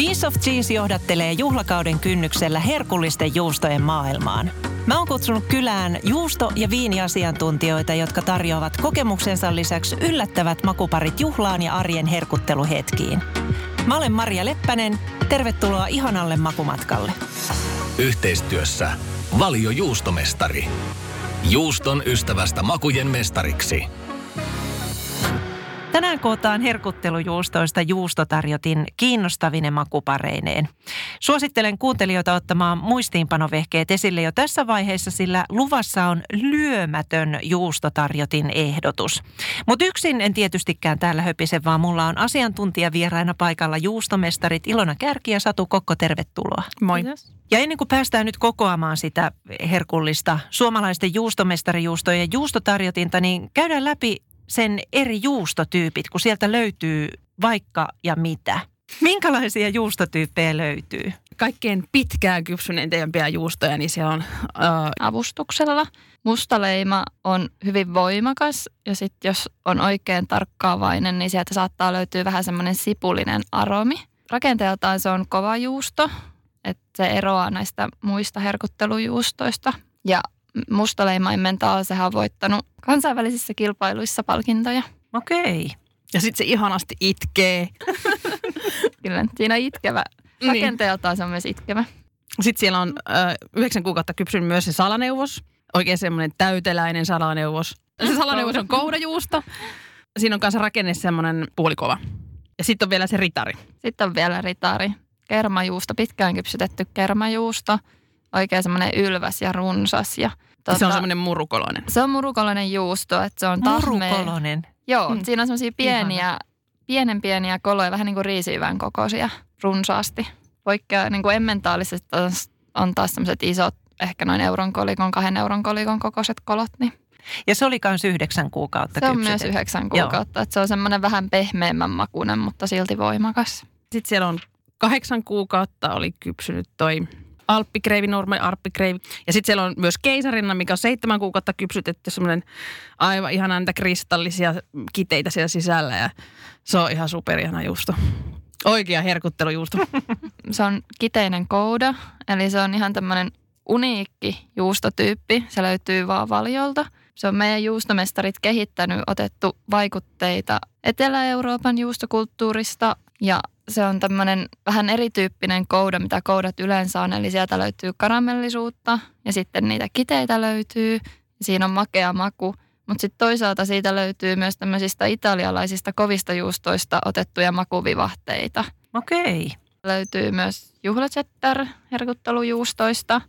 Piece of Cheese johdattelee juhlakauden kynnyksellä herkullisten juustojen maailmaan. Mä oon kutsunut kylään juusto- ja viiniasiantuntijoita, jotka tarjoavat kokemuksensa lisäksi yllättävät makuparit juhlaan ja arjen herkutteluhetkiin. Mä olen Maria Leppänen. Tervetuloa ihanalle makumatkalle. Yhteistyössä Valio Juustomestari. Juuston ystävästä makujen mestariksi. Tänään kootaan herkuttelujuustoista juustotarjotin kiinnostavine makupareineen. Suosittelen kuuntelijoita ottamaan muistiinpanovehkeet esille jo tässä vaiheessa, sillä luvassa on lyömätön juustotarjotin ehdotus. Mutta yksin en tietystikään täällä höpise, vaan mulla on asiantuntijavieraina paikalla juustomestarit Ilona Kärki ja Satu Kokko, tervetuloa. Moi. Ja ennen kuin päästään nyt kokoamaan sitä herkullista suomalaisten juustomestarijuustojen juustotarjotinta, niin käydään läpi sen eri juustotyypit, kun sieltä löytyy vaikka ja mitä. Minkälaisia juustotyyppejä löytyy? Kaikkein pitkään kypsyneempiä juustoja, niin siellä on... Äh, avustuksella. Mustaleima on hyvin voimakas ja sitten jos on oikein tarkkaavainen, niin sieltä saattaa löytyä vähän semmoinen sipulinen aromi. Rakenteeltaan se on kova juusto, että se eroaa näistä muista herkuttelujuustoista. Ja mustaleimaimmentaa sehän on voittanut kansainvälisissä kilpailuissa palkintoja. Okei. Ja sitten se ihanasti itkee. Kyllä, siinä on itkevä. Niin. Rakenteeltaan se on myös itkevä. Sitten siellä on yhdeksän kuukautta kypsynyt myös se salaneuvos. Oikein semmoinen täyteläinen salaneuvos. Se salaneuvos on koudajuusto. Siinä on kanssa rakenne semmoinen puolikova. Ja sitten on vielä se ritari. Sitten on vielä ritari. Kermajuusto, pitkään kypsytetty kermajuusto. Oikein semmoinen ylväs ja runsas. Ja Tuota, se on semmoinen murukoloinen. Se on murukoloinen juusto, että se on tahmea. Murukoloinen? Joo, hmm. siinä on semmoisia pieniä, Ihana. pienen pieniä koloja, vähän niin kuin riisiyvän kokoisia, runsaasti. Poikkeaa niin kuin emmentaalisesti on taas semmoiset isot, ehkä noin euron kolikon, kahden euron kolikon kokoiset kolot. Niin. Ja se oli myös yhdeksän kuukautta Se on myös yhdeksän kuukautta, että se on semmoinen vähän pehmeämmän makuinen, mutta silti voimakas. Sitten siellä on kahdeksan kuukautta oli kypsynyt toi alppikreivi, normaali alppikreivi. Ja sitten siellä on myös keisarina, mikä on seitsemän kuukautta kypsytetty, semmoinen aivan ihan näitä kristallisia kiteitä siellä sisällä. Ja se on ihan superihana juusto. Oikea herkuttelujuusto. se on kiteinen kouda, eli se on ihan tämmöinen uniikki juustotyyppi. Se löytyy vaan valjolta. Se on meidän juustomestarit kehittänyt, otettu vaikutteita Etelä-Euroopan juustokulttuurista ja se on tämmöinen vähän erityyppinen kouda, mitä koudat yleensä on. Eli sieltä löytyy karamellisuutta ja sitten niitä kiteitä löytyy. Siinä on makea maku. Mutta sitten toisaalta siitä löytyy myös tämmöisistä italialaisista kovista juustoista otettuja makuvivahteita. Okei. Löytyy myös juhlachetter herkuttelujuustoista.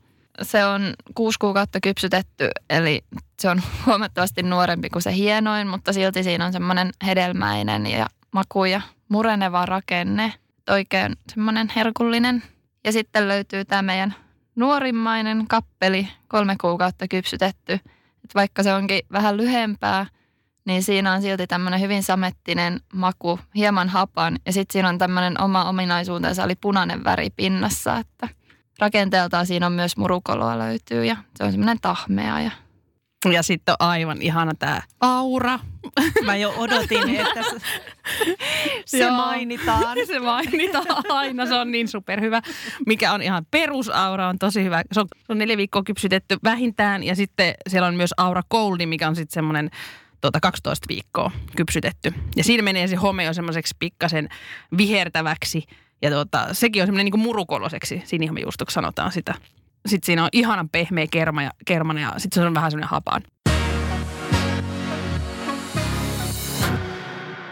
Se on kuusi kuukautta kypsytetty, eli se on huomattavasti nuorempi kuin se hienoin, mutta silti siinä on semmoinen hedelmäinen ja maku ja mureneva rakenne, oikein semmoinen herkullinen. Ja sitten löytyy tämä meidän nuorimmainen kappeli, kolme kuukautta kypsytetty. Et vaikka se onkin vähän lyhempää, niin siinä on silti tämmöinen hyvin samettinen maku, hieman hapan. Ja sitten siinä on tämmöinen oma ominaisuutensa, eli punainen väri pinnassa, että rakenteeltaan siinä on myös murukoloa löytyy ja se on semmoinen tahmea ja ja sitten on aivan ihana tämä aura. Mä jo odotin, että se Joo, mainitaan. Se mainitaan aina, se on niin superhyvä. Mikä on ihan perusaura, on tosi hyvä. Se on, se on neljä viikkoa kypsytetty vähintään ja sitten siellä on myös aura Goldi, mikä on sitten semmoinen tuota 12 viikkoa kypsytetty. Ja siinä menee se home jo semmoiseksi pikkasen vihertäväksi. Ja tuota, sekin on semmoinen niin kuin murukoloseksi, sinihomejuustoksi sanotaan sitä. Sitten siinä on ihanan pehmeä kerma ja, kermana ja sitten se on vähän semmoinen hapan.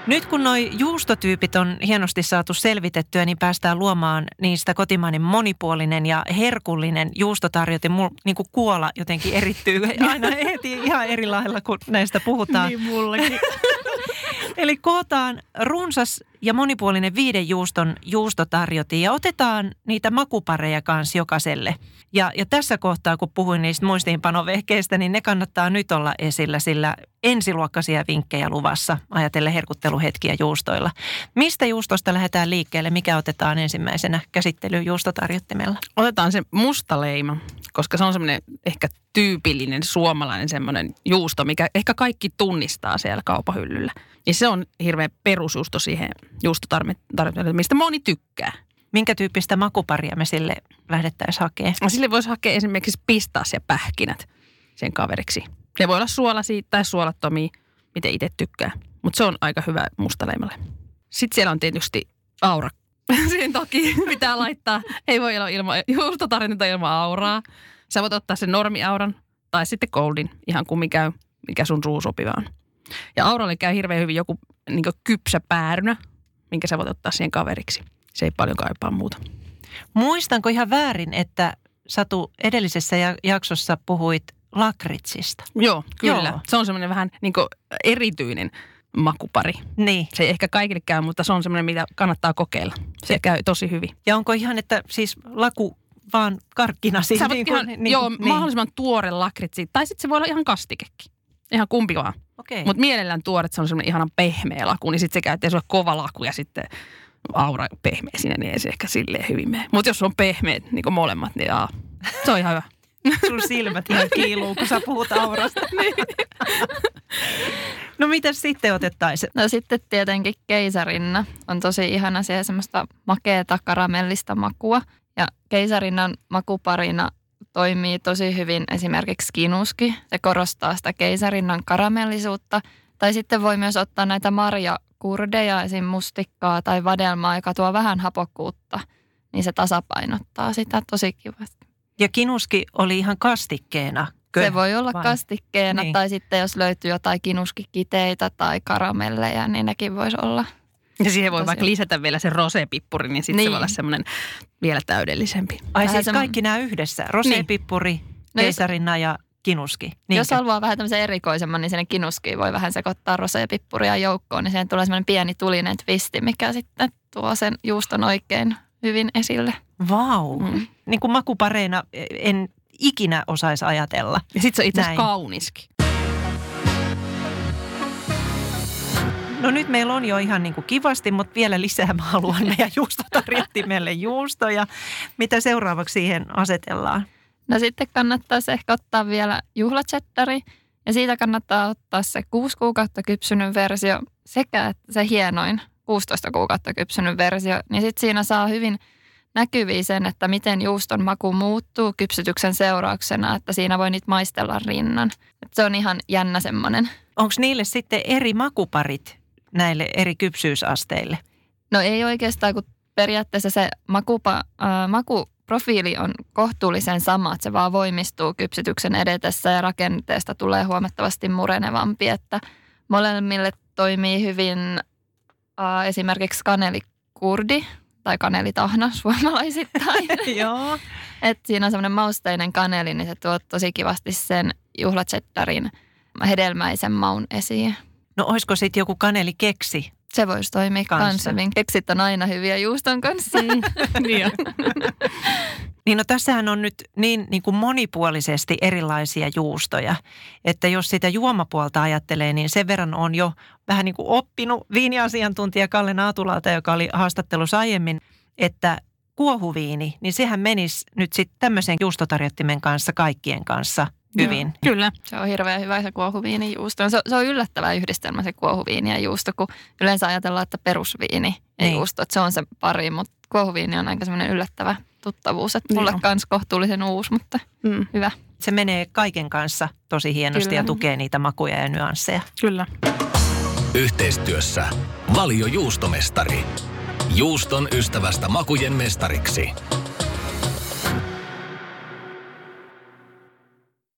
Nyt kun nuo juustotyypit on hienosti saatu selvitettyä, niin päästään luomaan niistä kotimainen monipuolinen ja herkullinen juustotarjote. Mulla niin kuin kuola jotenkin erittyy aina heti ihan eri lailla, kun näistä puhutaan. Niin mullakin. Eli kootaan runsas ja monipuolinen viiden juuston juustotarjoti ja otetaan niitä makupareja kanssa jokaiselle. Ja, ja tässä kohtaa, kun puhuin niistä muistiinpanovehkeistä, niin ne kannattaa nyt olla esillä, sillä ensiluokkaisia vinkkejä luvassa ajatellen herkutteluhetkiä juustoilla. Mistä juustosta lähdetään liikkeelle? Mikä otetaan ensimmäisenä käsittelyyn juustotarjottimella? Otetaan se mustaleima, koska se on semmoinen ehkä tyypillinen suomalainen semmoinen juusto, mikä ehkä kaikki tunnistaa siellä kaupahyllyllä. Niin se on hirveän perusjuusto siihen juustotarjottimelle, mistä moni tykkää. Minkä tyyppistä makuparia me sille lähdettäisiin hakemaan? No Sille voisi hakea esimerkiksi ja pähkinät sen kaveriksi. Ne voi olla suolaisia tai suolattomia, miten itse tykkää. Mutta se on aika hyvä mustaleimalle. Sitten siellä on tietysti aura. Siihen toki pitää laittaa. Ei voi olla ilman juustotarjonta ilman auraa. Sä voit ottaa sen normiauran tai sitten goldin, ihan kummi käy, mikä sun suu sopiva on. Ja auralle käy hirveän hyvin joku niin kypsä päärynä, minkä sä voit ottaa siihen kaveriksi. Se ei paljon kaipaa muuta. Muistanko ihan väärin, että Satu edellisessä jaksossa puhuit lakritsista? Joo, kyllä. Joo. Se on semmoinen vähän niin erityinen makupari. Niin. Se ei ehkä kaikille käy, mutta se on semmoinen, mitä kannattaa kokeilla. Se ja, käy tosi hyvin. Ja onko ihan, että siis laku vaan karkkina siinä? Sä niin kuin, ihan, niin, joo, niin. mahdollisimman tuore lakritsi. Tai sitten se voi olla ihan kastikekin. Ihan kumpi vaan. Okay. Mutta mielellään tuoret, se on semmoinen ihanan pehmeä laku, niin sitten se käyttää sulle kova laku ja sitten aura pehmeä sinne, niin ei se ehkä silleen hyvin mene. Mutta jos on pehmeät niin molemmat, niin jaa, se on ihan hyvä. Sun silmät ihan kiiluu, kun sä puhut aurasta. niin. No mitä sitten otettaisiin? No sitten tietenkin keisarinna on tosi ihana siellä semmoista makeata karamellista makua. Ja keisarinnan makuparina toimii tosi hyvin esimerkiksi kinuski. Se korostaa sitä keisarinnan karamellisuutta. Tai sitten voi myös ottaa näitä marjakurdeja, esim. mustikkaa tai vadelmaa, joka tuo vähän hapokkuutta. Niin se tasapainottaa sitä tosi kivasti. Ja kinuski oli ihan kastikkeena Kö? Se voi olla Vai? kastikkeena niin. tai sitten jos löytyy jotain kinuskikiteitä tai karamelleja, niin nekin voisi olla. Ja siihen voi vaikka lisätä vielä se rosepippuri, niin sitten niin. se voi olla semmoinen vielä täydellisempi. Ai vähän siis semmo... kaikki nämä yhdessä? Rosepippuri, niin. no keisarinna ja kinuski. Niinkö? Jos haluaa vähän tämmöisen erikoisemman, niin sinne kinuskiin voi vähän sekoittaa rosepippuria joukkoon, niin siihen tulee semmoinen pieni tulinen twisti, mikä sitten tuo sen juuston oikein hyvin esille. Vau. Wow. Mm. Niin kuin makupareina en ikinä osaisi ajatella. Ja sitten se on itse asiassa kauniskin. No nyt meillä on jo ihan niin kuin kivasti, mutta vielä lisää mä haluan meidän juustotarjottimelle juustoja. Mitä seuraavaksi siihen asetellaan? No sitten kannattaisi ehkä ottaa vielä juhlachettari ja siitä kannattaa ottaa se 6 kuukautta kypsynyt versio sekä että se hienoin 16 kuukautta kypsynyt versio. Niin sitten siinä saa hyvin – näkyviä sen, että miten juuston maku muuttuu kypsytyksen seurauksena, että siinä voi niitä maistella rinnan. Et se on ihan jännä semmoinen. Onko niille sitten eri makuparit näille eri kypsyysasteille? No ei oikeastaan, kun periaatteessa se makupa, äh, makuprofiili on kohtuullisen sama, että se vaan voimistuu kypsytyksen edetessä ja rakenteesta tulee huomattavasti murenevampi, että molemmille toimii hyvin äh, esimerkiksi kanelikurdi, tai kanelitahna suomalaisittain. Joo. Et siinä on semmoinen mausteinen kaneli, niin se tuo tosi kivasti sen juhlachettarin hedelmäisen maun esiin. No olisiko sitten joku kanelikeksi? Se voisi toimia kanssa. kanssa. Keksit on aina hyviä juuston kanssa. Mm, niin Niin no tässähän on nyt niin, niin kuin monipuolisesti erilaisia juustoja, että jos sitä juomapuolta ajattelee, niin sen verran on jo vähän niin kuin oppinut viiniasiantuntija Kalle Naatulalta, joka oli haastattelussa aiemmin, että kuohuviini, niin sehän menisi nyt sitten tämmöisen juustotarjottimen kanssa kaikkien kanssa hyvin. Joo, kyllä. Se on hirveän hyvä se kuohuviini juusto. Se, se on yllättävä yhdistelmä se kuohuviini ja juusto, kun yleensä ajatellaan, että perusviini ja niin. juusto, että se on se pari, mutta kuohuviini on aika semmoinen yllättävä tuttavuus. Että mulle Joo. kans kohtuullisen uusi, mutta mm. hyvä. Se menee kaiken kanssa tosi hienosti Kyllä. ja tukee niitä makuja ja nyansseja. Kyllä. Yhteistyössä Valio Juustomestari. Juuston ystävästä makujen mestariksi.